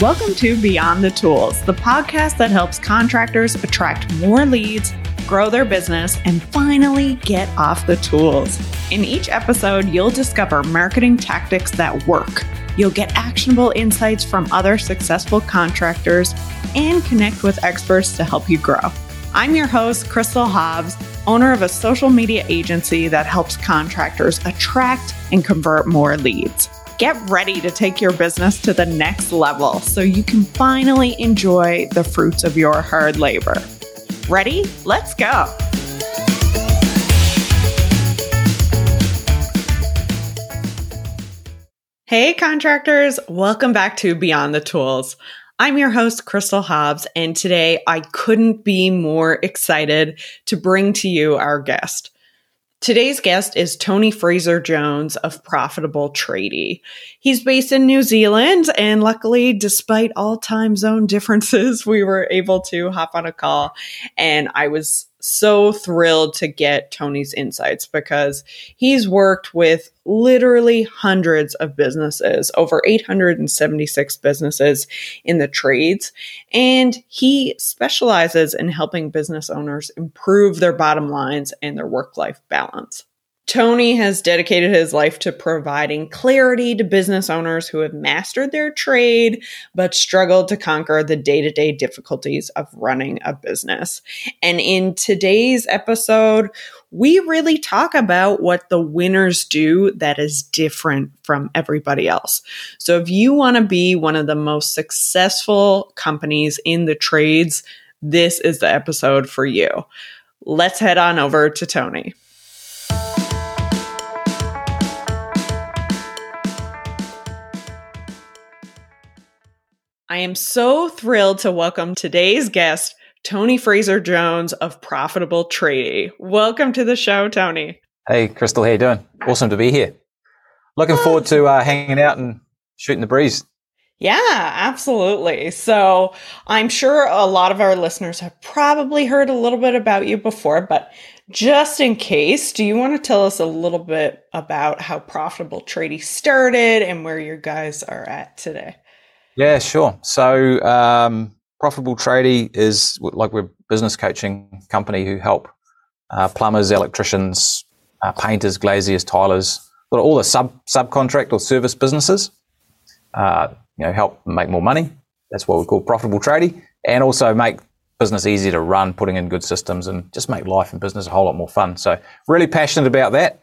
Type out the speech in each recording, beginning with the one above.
Welcome to Beyond the Tools, the podcast that helps contractors attract more leads, grow their business, and finally get off the tools. In each episode, you'll discover marketing tactics that work. You'll get actionable insights from other successful contractors and connect with experts to help you grow. I'm your host, Crystal Hobbs, owner of a social media agency that helps contractors attract and convert more leads. Get ready to take your business to the next level so you can finally enjoy the fruits of your hard labor. Ready? Let's go. Hey, contractors, welcome back to Beyond the Tools. I'm your host, Crystal Hobbs, and today I couldn't be more excited to bring to you our guest. Today's guest is Tony Fraser Jones of Profitable Tradie. He's based in New Zealand, and luckily, despite all time zone differences, we were able to hop on a call. And I was so thrilled to get Tony's insights because he's worked with literally hundreds of businesses, over 876 businesses in the trades. And he specializes in helping business owners improve their bottom lines and their work life balance. Tony has dedicated his life to providing clarity to business owners who have mastered their trade but struggled to conquer the day to day difficulties of running a business. And in today's episode, we really talk about what the winners do that is different from everybody else. So if you want to be one of the most successful companies in the trades, this is the episode for you. Let's head on over to Tony. I am so thrilled to welcome today's guest, Tony Fraser Jones of Profitable Tradie. Welcome to the show, Tony. Hey, Crystal, how you doing? Awesome to be here. Looking forward to uh, hanging out and shooting the breeze. Yeah, absolutely. So I'm sure a lot of our listeners have probably heard a little bit about you before, but just in case, do you want to tell us a little bit about how Profitable Tradie started and where your guys are at today? Yeah, sure. So, um, Profitable Tradie is like we're a business coaching company who help uh, plumbers, electricians, uh, painters, glaziers, tilers, all the sub subcontract or service businesses. Uh, you know, help make more money. That's what we call Profitable Tradie, and also make business easier to run, putting in good systems, and just make life and business a whole lot more fun. So, really passionate about that.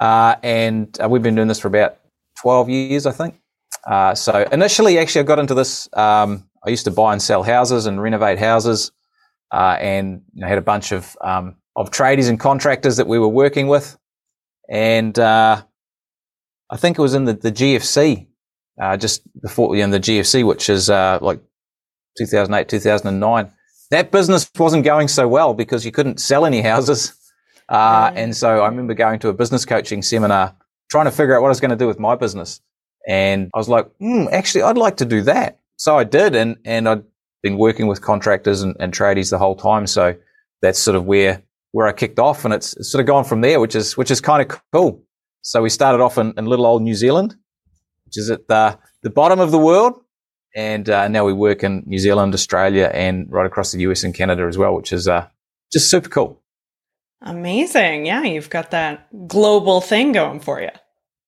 Uh, and uh, we've been doing this for about 12 years, I think. Uh, so initially, actually, I got into this. Um, I used to buy and sell houses and renovate houses, uh, and you know, had a bunch of um, of tradies and contractors that we were working with, and uh, I think it was in the, the GFC, uh, just before you know, the GFC, which is uh, like 2008, 2009. That business wasn't going so well because you couldn't sell any houses, uh, and so I remember going to a business coaching seminar, trying to figure out what I was going to do with my business. And I was like, hmm, actually, I'd like to do that. So I did. And, and I'd been working with contractors and, and tradies the whole time. So that's sort of where, where I kicked off. And it's, it's sort of gone from there, which is, which is kind of cool. So we started off in, in little old New Zealand, which is at the, the bottom of the world. And uh, now we work in New Zealand, Australia, and right across the US and Canada as well, which is uh, just super cool. Amazing. Yeah, you've got that global thing going for you.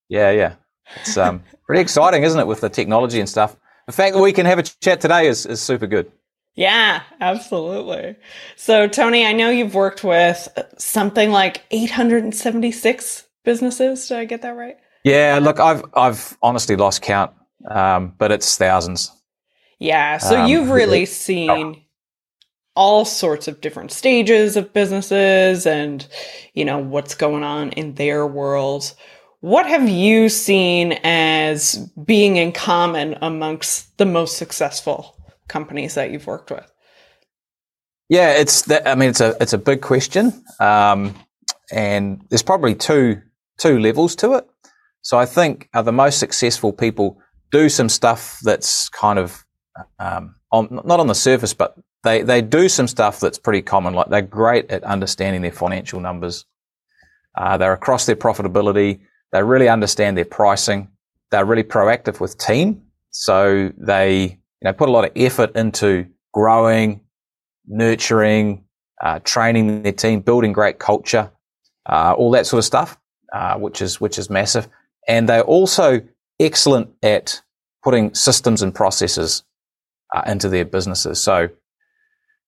Yeah, yeah. It's um, pretty exciting, isn't it, with the technology and stuff? The fact that we can have a chat today is, is super good. Yeah, absolutely. So, Tony, I know you've worked with something like 876 businesses. Did I get that right? Yeah, look, I've I've honestly lost count, um, but it's thousands. Yeah, so um, you've really seen all sorts of different stages of businesses and you know what's going on in their world what have you seen as being in common amongst the most successful companies that you've worked with? Yeah, it's that. I mean, it's a it's a big question, um, and there's probably two two levels to it. So I think uh, the most successful people do some stuff that's kind of um, on not on the surface, but they they do some stuff that's pretty common. Like they're great at understanding their financial numbers. Uh, they're across their profitability. They really understand their pricing. They're really proactive with team. So they you know, put a lot of effort into growing, nurturing, uh, training their team, building great culture, uh, all that sort of stuff, uh, which is which is massive. And they're also excellent at putting systems and processes uh, into their businesses. So,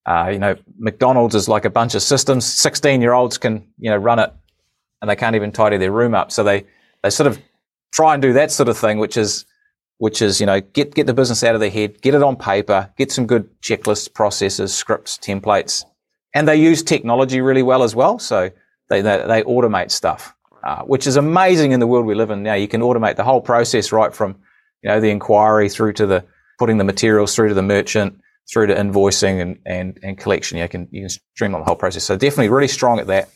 uh, you know, McDonald's is like a bunch of systems. Sixteen-year-olds can you know run it, and they can't even tidy their room up. So they they sort of try and do that sort of thing, which is which is you know get get the business out of their head, get it on paper, get some good checklists, processes, scripts, templates, and they use technology really well as well. So they they, they automate stuff, uh, which is amazing in the world we live in now. You can automate the whole process right from you know the inquiry through to the putting the materials through to the merchant, through to invoicing and and, and collection. You can you can streamline the whole process. So definitely really strong at that.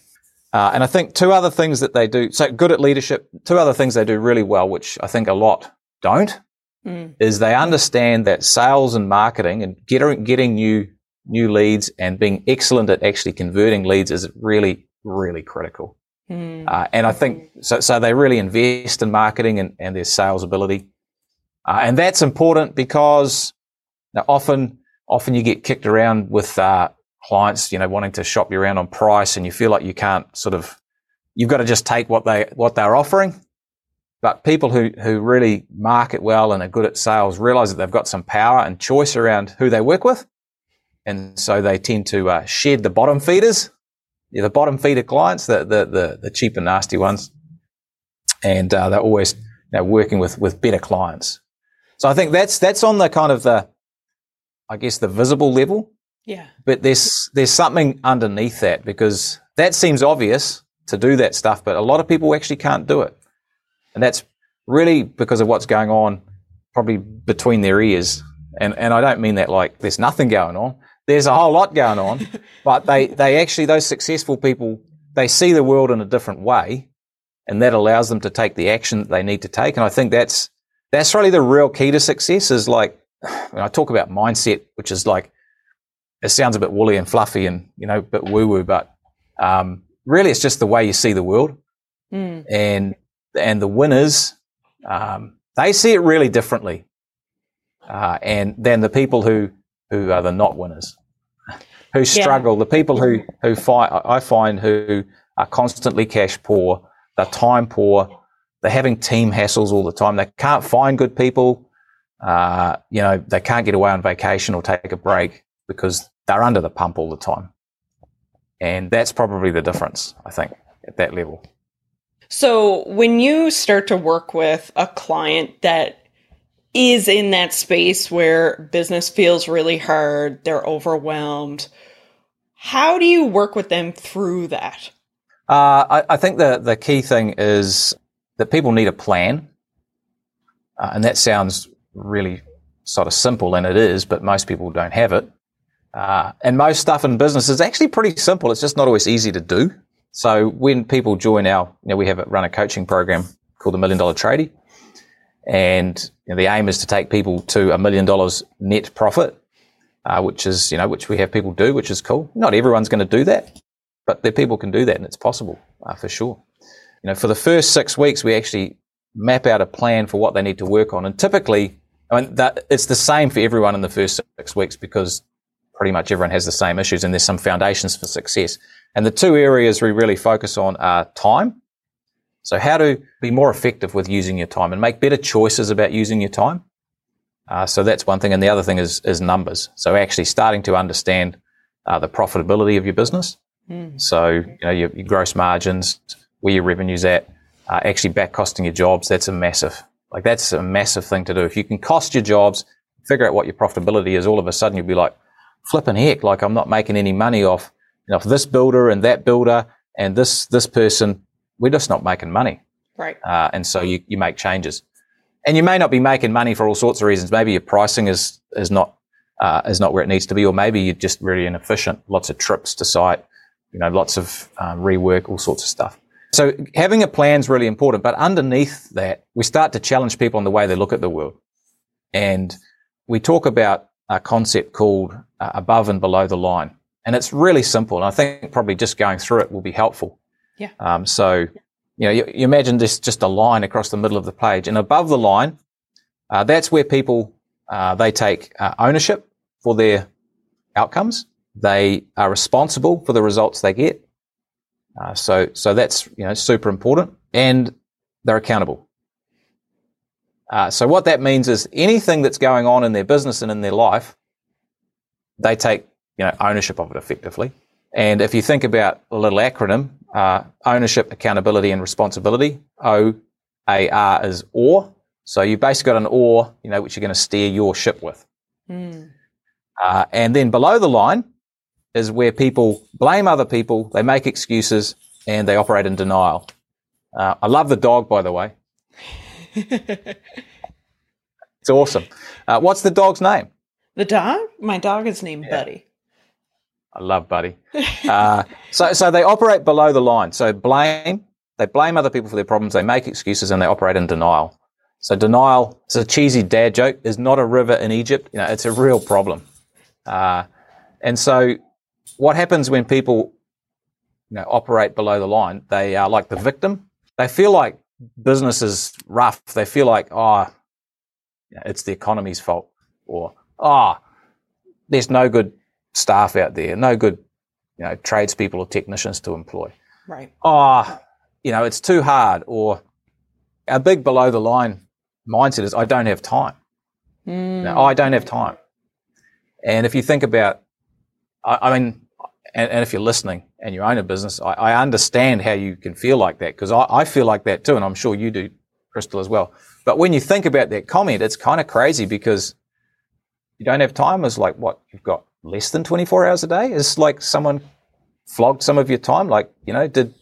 Uh, and I think two other things that they do, so good at leadership, two other things they do really well, which I think a lot don't, mm. is they understand that sales and marketing and getting, getting new, new leads and being excellent at actually converting leads is really, really critical. Mm. Uh, and I think, so, so they really invest in marketing and, and their sales ability. Uh, and that's important because often, often you get kicked around with, uh, clients, you know, wanting to shop you around on price and you feel like you can't sort of, you've got to just take what they, what they're offering. But people who, who really market well and are good at sales realize that they've got some power and choice around who they work with. And so they tend to uh, shed the bottom feeders, yeah, the bottom feeder clients, the, the, the, the cheap and nasty ones. And uh, they're always you know, working with, with better clients. So I think that's, that's on the kind of the, I guess the visible level. Yeah. But there's there's something underneath that because that seems obvious to do that stuff, but a lot of people actually can't do it. And that's really because of what's going on probably between their ears. And and I don't mean that like there's nothing going on. There's a whole lot going on, but they they actually those successful people they see the world in a different way and that allows them to take the action that they need to take. And I think that's that's really the real key to success is like when I talk about mindset, which is like it sounds a bit woolly and fluffy and you know a bit woo woo, but um, really it's just the way you see the world. Mm. And and the winners, um, they see it really differently, uh, and than the people who who are the not winners, who struggle. Yeah. The people who who find I find who are constantly cash poor, they're time poor, they're having team hassles all the time. They can't find good people. Uh, you know, they can't get away on vacation or take a break because they're under the pump all the time. And that's probably the difference, I think, at that level. So when you start to work with a client that is in that space where business feels really hard, they're overwhelmed, how do you work with them through that? Uh, I, I, think the, the key thing is that people need a plan. Uh, and that sounds really sort of simple, and it is, but most people don't have it. Uh, and most stuff in business is actually pretty simple. It's just not always easy to do. So when people join our, you know, we have a, run a coaching program called the Million Dollar Tradie, and you know, the aim is to take people to a million dollars net profit, uh, which is you know which we have people do, which is cool. Not everyone's going to do that, but the people can do that, and it's possible uh, for sure. You know, for the first six weeks, we actually map out a plan for what they need to work on, and typically, I mean, that, it's the same for everyone in the first six weeks because pretty much everyone has the same issues and there's some foundations for success. And the two areas we really focus on are time. So how to be more effective with using your time and make better choices about using your time. Uh, so that's one thing. And the other thing is, is numbers. So actually starting to understand uh, the profitability of your business. Mm. So, you know, your, your, gross margins, where your revenue's at, uh, actually back costing your jobs. That's a massive, like that's a massive thing to do. If you can cost your jobs, figure out what your profitability is, all of a sudden you'll be like, flipping heck, like I'm not making any money off, you know, this builder and that builder and this, this person. We're just not making money. Right. Uh, and so you, you make changes and you may not be making money for all sorts of reasons. Maybe your pricing is, is not, uh, is not where it needs to be, or maybe you're just really inefficient. Lots of trips to site, you know, lots of um, rework, all sorts of stuff. So having a plan is really important. But underneath that, we start to challenge people on the way they look at the world. And we talk about a concept called uh, above and below the line. And it's really simple. And I think probably just going through it will be helpful. Yeah. Um, so, you know, you, you, imagine this just a line across the middle of the page and above the line, uh, that's where people Uh, they take uh, ownership for their outcomes. They are responsible for the results they get. Uh, so, so that's you know super important, and they're accountable. Uh, so what that means is anything that's going on in their business and in their life, they take you know ownership of it effectively. And if you think about a little acronym, uh, ownership, accountability, and responsibility, O A R is OAR. So you've basically got an oar, you know, which you're going to steer your ship with. Mm. Uh, and then below the line is where people blame other people, they make excuses, and they operate in denial. Uh, I love the dog, by the way. it's awesome. Uh, what's the dog's name? The dog? My dog is named yeah. Buddy. I love Buddy. Uh, so, so they operate below the line. So blame, they blame other people for their problems, they make excuses, and they operate in denial. So denial, it's a cheesy dad joke, is not a river in Egypt. You know, it's a real problem. Uh, and so what happens when people you know, operate below the line? They are like the victim. They feel like business is rough. They feel like, oh, it's the economy's fault, or oh, there's no good staff out there, no good, you know, tradespeople or technicians to employ. Right. Oh, you know, it's too hard. Or a big below the line mindset is, I don't have time. Mm. You know, hmm. I don't have time. And if you think about, I, I mean, and, and, if you're listening and you own a business, I, I understand how you can feel like that because I, I, feel like that too, and I'm sure you do, Crystal, as well. But when you think about that comment, it's kind of crazy because you don't have time. Is like what you've got less than 24 hours a day. It's like someone flogged some of your time. Like you know, did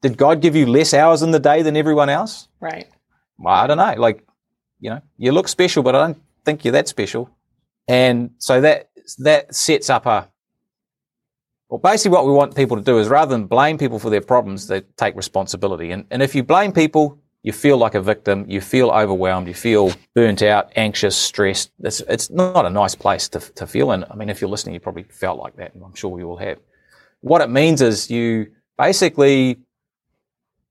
did God give you less hours in the day than everyone else? Right. Well, I don't know. Like you know, you look special, but I don't think you're that special. And so that that sets up a well, basically, what we want people to do is rather than blame people for their problems, they take responsibility. And, and if you blame people, you feel like a victim, you feel overwhelmed, you feel burnt out, anxious, stressed. It's, it's not a nice place to, to feel. And I mean, if you're listening, you probably felt like that, and I'm sure we all have. What it means is you basically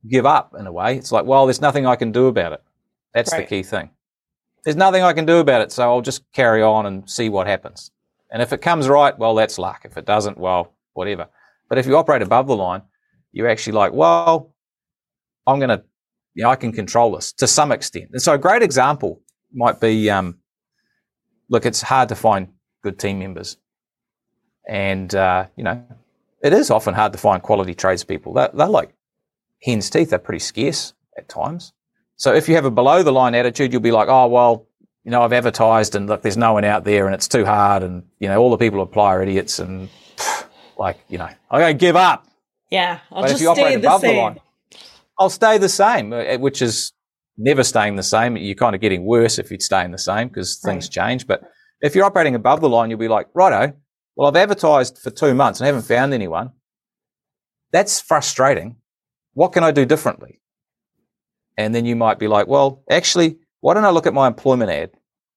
give up in a way. It's like, well, there's nothing I can do about it. That's right. the key thing. There's nothing I can do about it, so I'll just carry on and see what happens. And if it comes right, well, that's luck. If it doesn't, well, whatever. But if you operate above the line, you're actually like, well, I'm going to, you know, I can control this to some extent. And so a great example might be, um, look, it's hard to find good team members. And, uh, you know, it is often hard to find quality tradespeople. They're, they're like hen's teeth. They're pretty scarce at times. So if you have a below the line attitude, you'll be like, oh, well, you know, I've advertised and look, there's no one out there and it's too hard and, you know, all the people who apply are idiots and like, you know, I'm going to give up. Yeah. I'll but just if you operate above the, the line, I'll stay the same, uh, which is never staying the same. You're kind of getting worse if you're staying the same because things right. change. But if you're operating above the line, you'll be like, righto, well, I've advertised for two months and haven't found anyone. That's frustrating. What can I do differently? And then you might be like, well, actually, why don't I look at my employment ad?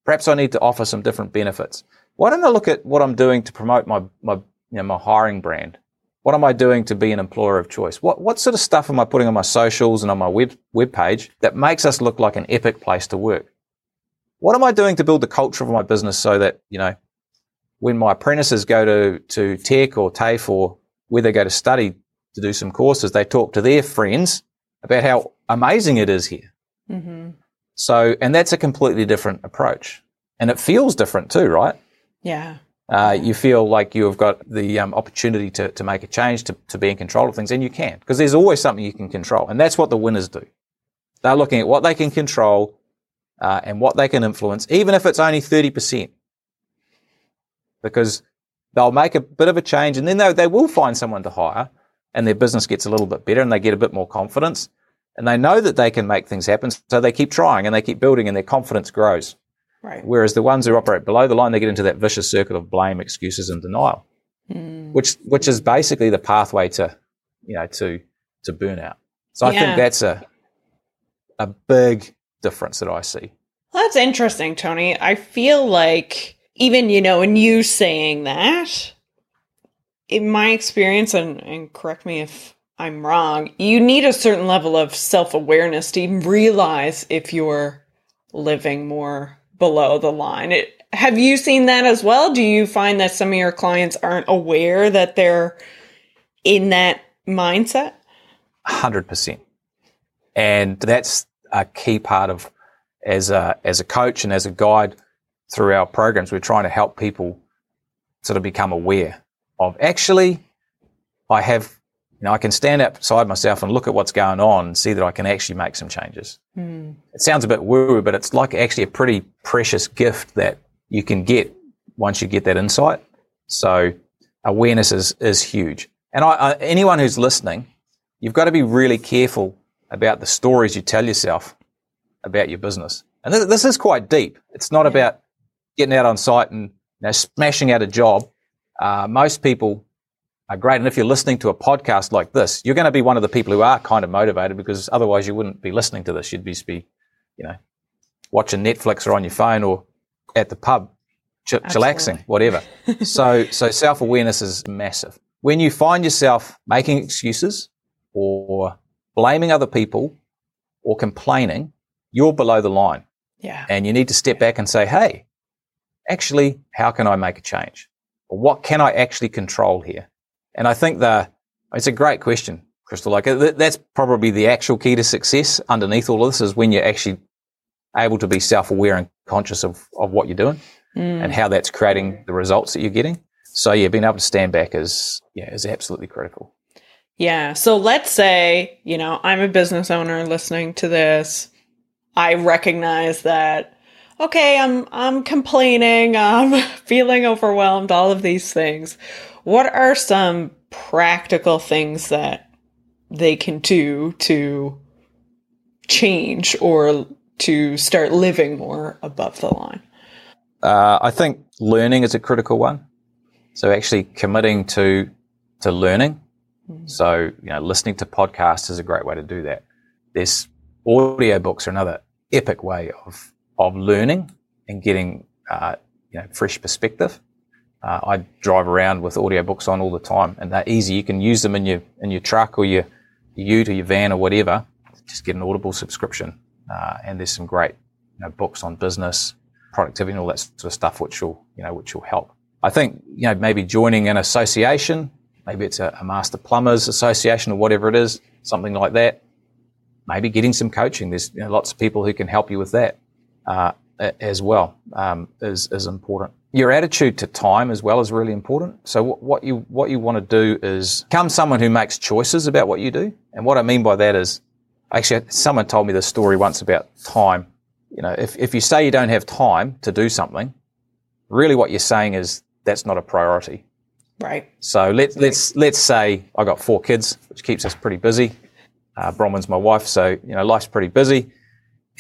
Perhaps I need to offer some different benefits. Why don't I look at what I'm doing to promote my, my, you know, my hiring brand? What am I doing to be an employer of choice? What, what sort of stuff am I putting on my socials and on my web, web page that makes us look like an epic place to work? What am I doing to build the culture of my business so that, you know, when my apprentices go to, to tech or TAFE or where they go to study to do some courses, they talk to their friends about how amazing it is here. Mm-hmm. So, and that's a completely different approach. And it feels different too, right? Yeah. Uh, you feel like you've got the um, opportunity to, to make a change, to, to be in control of things, and you can, because there's always something you can control. And that's what the winners do. They're looking at what they can control uh, and what they can influence, even if it's only 30%. Because they'll make a bit of a change and then they, they will find someone to hire and their business gets a little bit better and they get a bit more confidence and they know that they can make things happen. So they keep trying and they keep building and their confidence grows. Right. Whereas the ones who operate below the line, they get into that vicious circle of blame, excuses, and denial, mm. which which is basically the pathway to, you know, to to burnout. So yeah. I think that's a a big difference that I see. Well, that's interesting, Tony. I feel like even you know, in you saying that, in my experience, and, and correct me if I'm wrong, you need a certain level of self awareness to even realize if you're living more below the line. It, have you seen that as well? Do you find that some of your clients aren't aware that they're in that mindset? 100%. And that's a key part of as a, as a coach and as a guide through our programs, we're trying to help people sort of become aware of actually, I have, you know, I can stand outside myself and look at what's going on and see that I can actually make some changes. Mm. It sounds a bit woo-woo, but it's like actually a pretty precious gift that you can get once you get that insight. So awareness is, is huge. And I, I, anyone who's listening, you've got to be really careful about the stories you tell yourself about your business. And this, this is quite deep. It's not yeah. about getting out on site and you know, smashing out a job. Uh, most people are great. And if you're listening to a podcast like this, you're going to be one of the people who are kind of motivated because otherwise you wouldn't be listening to this. You'd just be, you know, watching Netflix or on your phone or at the pub, ch- chillaxing, whatever. so, so self awareness is massive. When you find yourself making excuses or blaming other people or complaining, you're below the line. Yeah. And you need to step back and say, hey, actually, how can I make a change? Or what can I actually control here? And I think the, it's a great question, Crystal. Like that's probably the actual key to success underneath all of this is when you're actually able to be self-aware and conscious of, of what you're doing mm. and how that's creating the results that you're getting. So yeah, being able to stand back is, yeah, is absolutely critical. Yeah. So let's say, you know, I'm a business owner listening to this. I recognize that okay, I'm I'm complaining, I'm feeling overwhelmed, all of these things. What are some practical things that they can do to change or to start living more above the line? Uh, I think learning is a critical one. So actually committing to to learning. Mm-hmm. So you know, listening to podcasts is a great way to do that. There's audio books are another epic way of of learning and getting uh, you know fresh perspective. Uh, I drive around with audiobooks on all the time, and they're easy. You can use them in your in your truck or your, ute or your van or whatever. Just get an Audible subscription, uh, and there's some great you know, books on business, productivity, and all that sort of stuff, which will you know which will help. I think you know maybe joining an association, maybe it's a, a master plumbers association or whatever it is, something like that. Maybe getting some coaching. There's you know, lots of people who can help you with that uh, as well um, is is important. Your attitude to time as well is really important. So what you what you want to do is become someone who makes choices about what you do. And what I mean by that is, actually, someone told me this story once about time. You know, if if you say you don't have time to do something, really what you're saying is that's not a priority. Right. So let's let's let's say I got four kids, which keeps us pretty busy. Uh, Bronwyn's my wife, so you know life's pretty busy.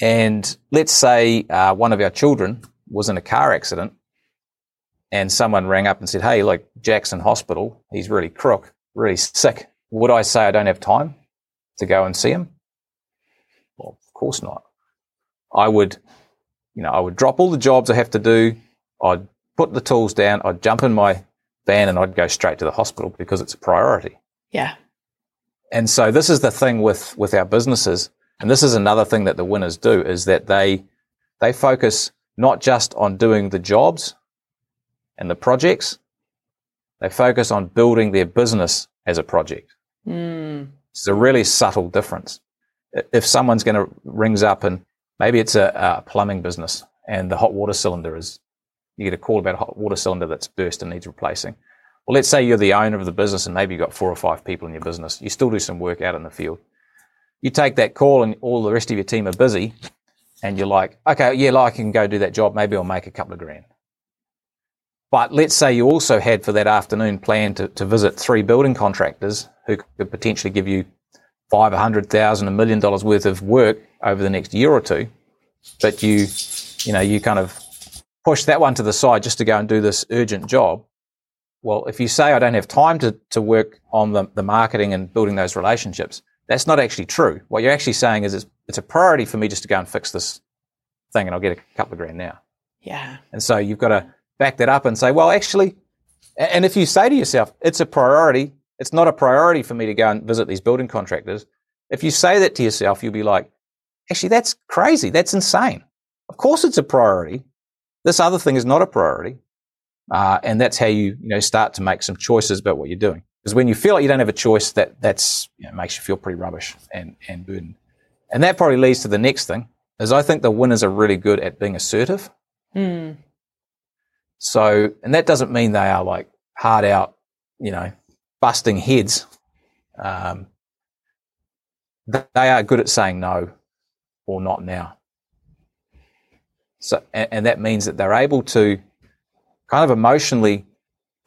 And let's say uh, one of our children was in a car accident and someone rang up and said, Hey, look, Jackson Hospital, he's really crook, really sick. Would I say I don't have time to go and see him? Well, of course not. I would, you know, I would drop all the jobs I have to do. I'd put the tools down. I'd jump in my van and I'd go straight to the hospital because it's a priority. Yeah. And so this is the thing with, with our businesses. And this is another thing that the winners do is that they they focus not just on doing the jobs and the projects, they focus on building their business as a project. Mm. It's a really subtle difference. If someone's going to rings up and maybe it's a, a, plumbing business and the hot water cylinder is, you get a call about a hot water cylinder that's burst and needs replacing. Well, let's say you're the owner of the business and maybe you've got four or five people in your business. You still do some work out in the field you take that call and all the rest of your team are busy and you're like, okay, yeah, like I can go do that job. Maybe I'll make a couple of grand. But let's say you also had for that afternoon planned to, to visit three building contractors who could potentially give you five, a hundred thousand, a million dollars worth of work over the next year or two. But you, you know, you kind of push that one to the side just to go and do this urgent job. Well, if you say I don't have time to, to work on the, the marketing and building those relationships, that's not actually true. What you're actually saying is it's, it's a priority for me just to go and fix this thing and I'll get a couple of grand now. Yeah. And so you've got to back that up and say, well, actually, and if you say to yourself, it's a priority, it's not a priority for me to go and visit these building contractors. If you say that to yourself, you'll be like, actually, that's crazy. That's insane. Of course, it's a priority. This other thing is not a priority. Uh, and that's how you, you know, start to make some choices about what you're doing. Because when you feel like you don't have a choice, that that's you know, makes you feel pretty rubbish and and burdened. And that probably leads to the next thing. Is I think the winners are really good at being assertive. Mm. So, and that doesn't mean they are like hard out, you know, busting heads. Um, they are good at saying no or not now. So, and, and that means that they're able to kind of emotionally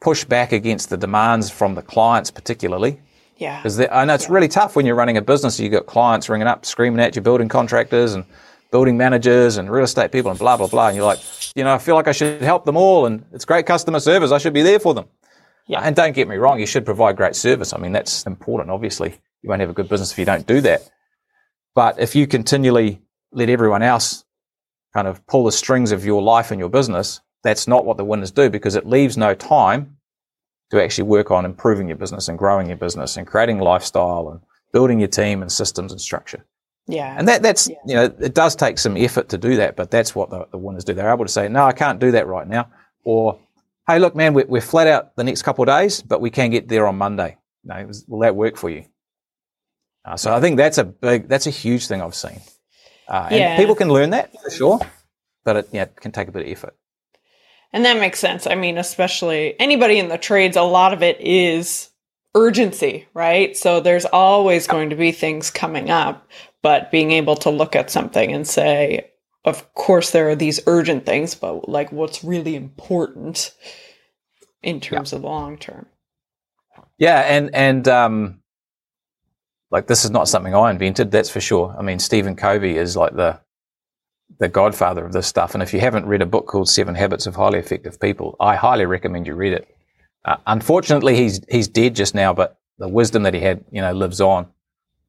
push back against the demands from the clients, particularly. Yeah. Because I know it's Yeah. really tough when you're running a business. You've got clients ringing up, screaming at you, building contractors and building managers and real estate people and blah, blah, blah. And you're like, you know, I feel like I should help them all and it's great customer service. I should be there for them. Yeah. And don't get me wrong, you should provide great service. I mean, that's important. Obviously, you won't have a good business if you don't do that. But if you continually let everyone else kind of pull the strings of your life and your business, that's not what the winners do because it leaves no time to actually work on improving your business and growing your business and creating lifestyle and building your team and systems and structure. Yeah. And that, that's, Yeah. you know, it does take some effort to do that, but that's what the, the winners do. They're able to say, no, I can't do that right now. Or, hey, look, man, we're, we're flat out the next couple of days, but we can get there on Monday. You know, will that work for you? Uh, so I think that's a big, that's a huge thing I've seen. Uh, and Yeah. people can learn that for sure, but it, yeah, it can take a bit of effort. And that makes sense. I mean, especially anybody in the trades, a lot of it is urgency, right? So there's always going to be things coming up, but being able to look at something and say, of course, there are these urgent things, but like what's really important in terms of the long term. Yeah, and and um, like this is not something I invented, that's for sure. I mean, Stephen Covey is like the the godfather of this stuff. And if you haven't read a book called Seven Habits of Highly Effective People, I highly recommend you read it. Uh, unfortunately, he's he's dead just now, but the wisdom that he had, you know, lives on,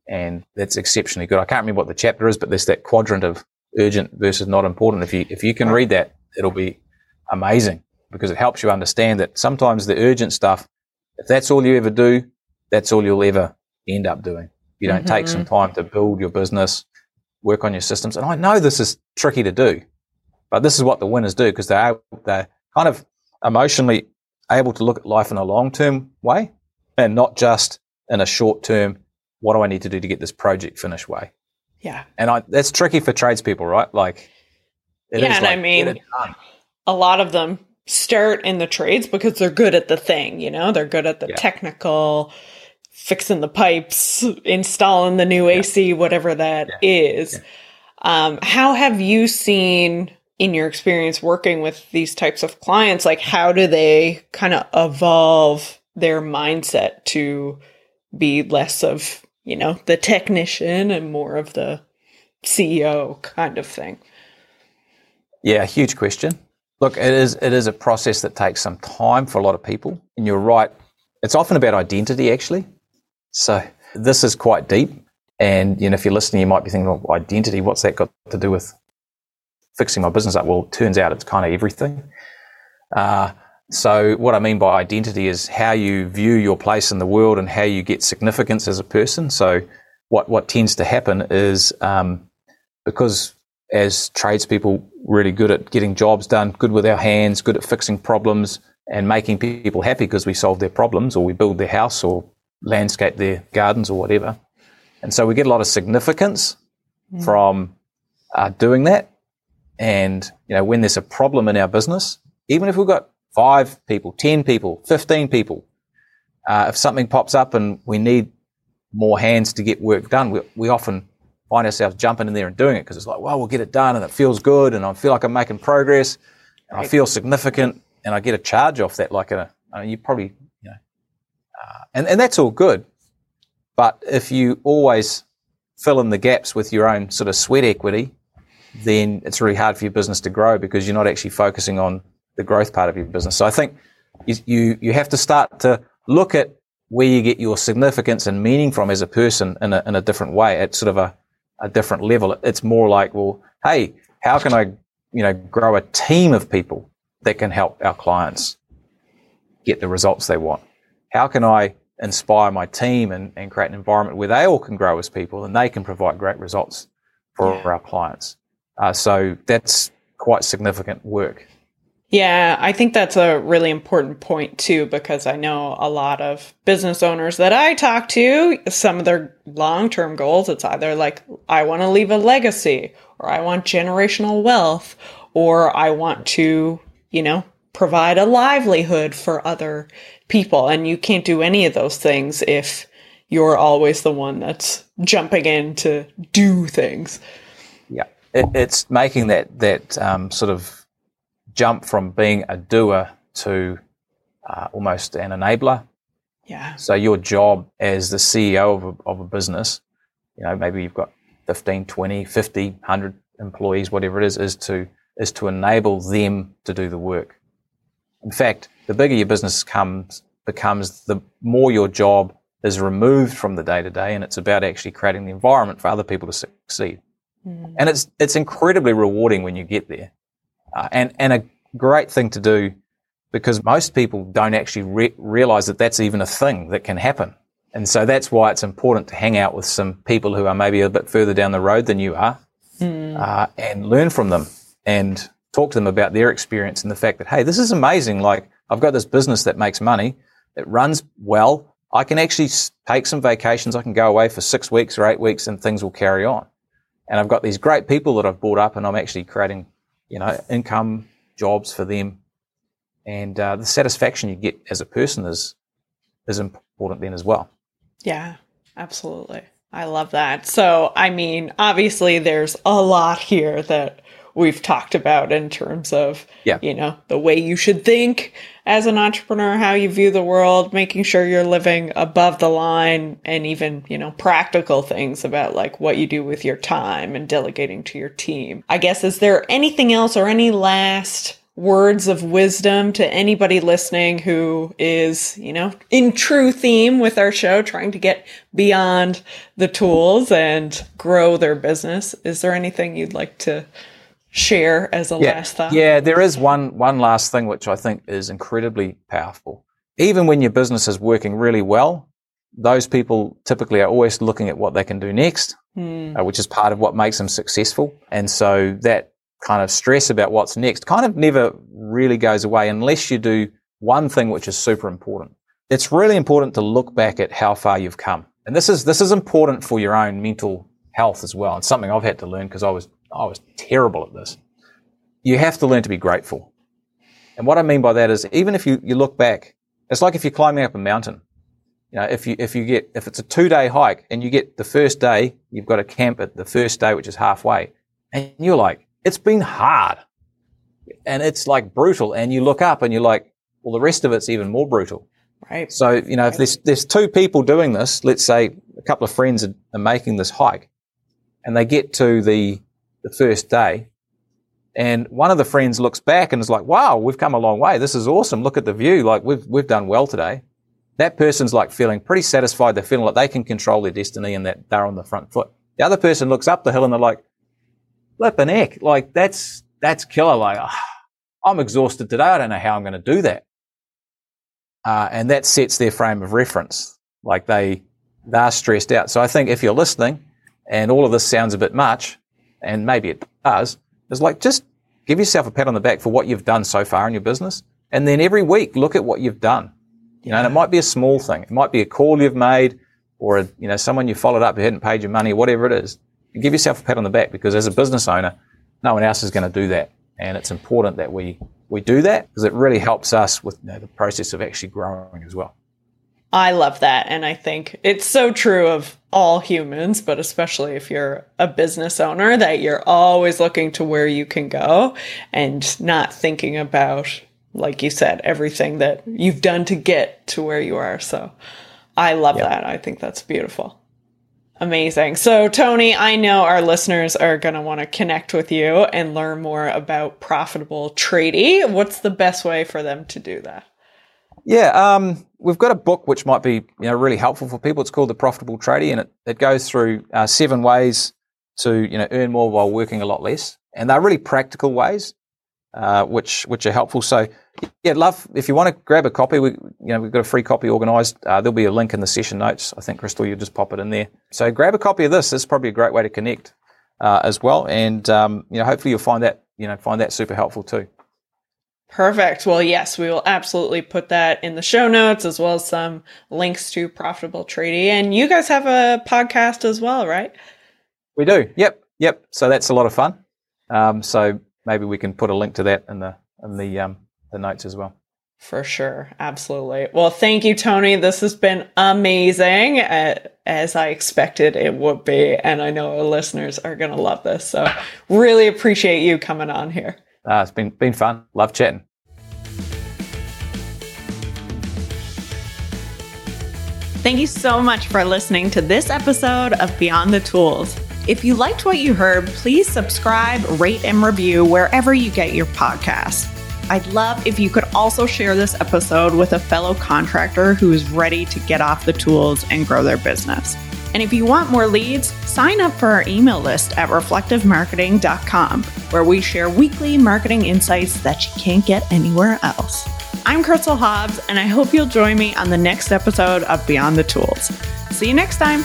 and that's exceptionally good. I can't remember what the chapter is, but there's that quadrant of urgent versus not important. If you if you can read that, it'll be amazing because it helps you understand that sometimes the urgent stuff, if that's all you ever do, that's all you'll ever end up doing. You don't take some mm-hmm. time to build your business, work on your systems. And I know this is tricky to do, but this is what the winners do because they're, they're kind of emotionally able to look at life in a long term way and not just in a short term, what do I need to do to get this project finished way? Yeah. And I, that's tricky for tradespeople, right? Like, it Yeah, is and I mean- get it done. a lot of them start in the trades because they're good at the thing, you know, they're good at the Yeah. technical, fixing the pipes, installing the new AC, whatever that is. Um, how have you seen in your experience working with these types of clients, like how do they kind of evolve their mindset to be less of, you know, the technician and more of the CEO kind of thing? Yeah, huge question. Look, it is it is a process that takes some time for a lot of people, and you're right. It's often about identity, actually. So this is quite deep, and you know, if you're listening, you might be thinking, "Well, identity. What's that got to do with fixing my business up?" Well, it turns out it's kind of everything. Uh, so what I mean by identity is how you view your place in the world and how you get significance as a person. So what what tends to happen is um, because as tradespeople really good at getting jobs done, good with our hands, good at fixing problems and making people happy because we solve their problems or we build their house or landscape their gardens or whatever. And so we get a lot of significance from uh, doing that. And, you know, when there's a problem in our business, even if we've got five people, 10 people, 15 people, uh, if something pops up and we need more hands to get work done, we, we often find ourselves jumping in there and doing it because it's like, well, we'll get it done and it feels good and I feel like I'm making progress and I feel significant and I get a charge off that. Like a, I mean, you probably, you know, uh, and, and that's all good. But if you always fill in the gaps with your own sort of sweat equity, then it's really hard for your business to grow because you're not actually focusing on the growth part of your business. So I think you, you, you have to start to look at where you get your significance and meaning from as a person in a, in a different way at sort of a, a different level. It's more like, well, hey, how can I, you know, grow a team of people that can help our clients get the results they want? How can I inspire my team and, and create an environment where they all can grow as people and they can provide great results for Yeah. our clients? Uh, so that's quite significant work. Yeah, I think that's a really important point too, because I know a lot of business owners that I talk to, some of their long term goals, it's either like, I want to leave a legacy, or I want generational wealth, or I want to, you know, provide a livelihood for other people. And you can't do any of those things if you're always the one that's jumping in to do things. Yeah, it, it's making that, that um, sort of jump from being a doer to uh, almost an enabler. Yeah. So your job as the CEO of a, of a business, you know, maybe you've got 15, 20, 50, 100 employees, whatever it is, is to is to enable them to do the work. In fact, the bigger your business comes becomes, the more your job is removed from the day to day, and it's about actually creating the environment for other people to succeed. Mm. And it's it's incredibly rewarding when you get there uh, and and a great thing to do because most people don't actually re- realize that that's even a thing that can happen. And so that's why it's important to hang out with some people who are maybe a bit further down the road than you are mm. uh, and learn from them and talk to them about their experience and the fact that, hey, this is amazing. Like, I've got this business that makes money, it runs well. I can actually take some vacations. I can go away for six weeks or eight weeks and things will carry on. And I've got these great people that I've brought up and I'm actually creating you know, income, jobs for them, and uh, the satisfaction you get as a person is is important then as well. Yeah, absolutely. I love that. So, I mean, obviously, there's a lot here that we've talked about in terms of, yeah. you know, the way you should think as an entrepreneur, how you view the world, making sure you're living above the line, and even, you know, practical things about like what you do with your time and delegating to your team. I guess, is there anything else or any last words of wisdom to anybody listening who is, you know, in true theme with our show, trying to get beyond the tools and grow their business? Is there anything you'd like to share as a yeah, last thought? Yeah, there is one one last thing which I think is incredibly powerful. Even when your business is working really well, those people typically are always looking at what they can do next, mm. uh, which is part of what makes them successful. And so that kind of stress about what's next kind of never really goes away unless you do one thing which is super important. It's really important to look back at how far you've come. And this is this is important for your own mental health as well. And something I've had to learn because I was I was terrible at this. You have to learn to be grateful. And what I mean by that is even if you, you look back, it's like if you're climbing up a mountain. You know, if you, if you get, if it's a two day hike and you get the first day, you've got to camp at the first day, which is halfway. And you're like, it's been hard. And it's like brutal. And you look up and you're like, well, the rest of it's even more brutal. Right. So, you know, if there's, there's two people doing this, let's say a couple of friends are, are making this hike and they get to the, the first day. And one of the friends looks back and is like, wow, we've come a long way. This is awesome. Look at the view. Like we've, we've done well today. That person's like feeling pretty satisfied. They're feeling like they can control their destiny and that they're on the front foot. The other person looks up the hill and they're like, flipping heck. Like that's, that's killer. Like, oh, I'm exhausted today. I don't know how I'm going to do that. Uh, and that sets their frame of reference. Like they, they're stressed out. So I think if you're listening and all of this sounds a bit much, and maybe it does, is like just give yourself a pat on the back for what you've done so far in your business. And then every week, look at what you've done. You know, and it might be a small thing. It might be a call you've made or, a, you know, someone you followed up who hadn't paid your money, whatever it is. And give yourself a pat on the back because as a business owner, no one else is going to do that. And it's important that we, we do that because it really helps us with you know, the process of actually growing as well. I love that. And I think it's so true of all humans, but especially if you're a business owner, that you're always looking to where you can go and not thinking about, like you said, everything that you've done to get to where you are. So I love yep. that. I think that's beautiful. Amazing. So, Tony, I know our listeners are going to want to connect with you and learn more about Profitable Tradie. What's the best way for them to do that? Yeah, um, we've got a book which might be you know really helpful for people. It's called The Profitable Tradie, and it, it goes through uh, seven ways to you know earn more while working a lot less, and they're really practical ways, uh, which which are helpful. So yeah, love if you want to grab a copy. We you know we've got a free copy organised. Uh, there'll be a link in the session notes. I think Crystal, you'll just pop it in there. So grab a copy of this. This is probably a great way to connect. uh, as well. And um, you know, hopefully you'll find that you know find that super helpful too. Perfect. Well, yes, we will absolutely put that in the show notes as well as some links to Profitable Tradie. And you guys have a podcast as well, right? We do. Yep. Yep. So that's a lot of fun. Um, so maybe we can put a link to that in the in the um, the notes as well. For sure. Absolutely. Well, thank you, Tony. This has been amazing, uh, as I expected it would be. And I know our listeners are going to love this. So, really appreciate you coming on here. Uh, it's been, been fun. Love chatting. Thank you so much for listening to this episode of Beyond the Tools. If you liked what you heard, please subscribe, rate, and review wherever you get your podcasts. I'd love if you could also share this episode with a fellow contractor who is ready to get off the tools and grow their business. And if you want more leads, sign up for our email list at reflectivemarketing.com, where we share weekly marketing insights that you can't get anywhere else. I'm Crystal Hobbs, and I hope you'll join me on the next episode of Beyond the Tools. See you next time.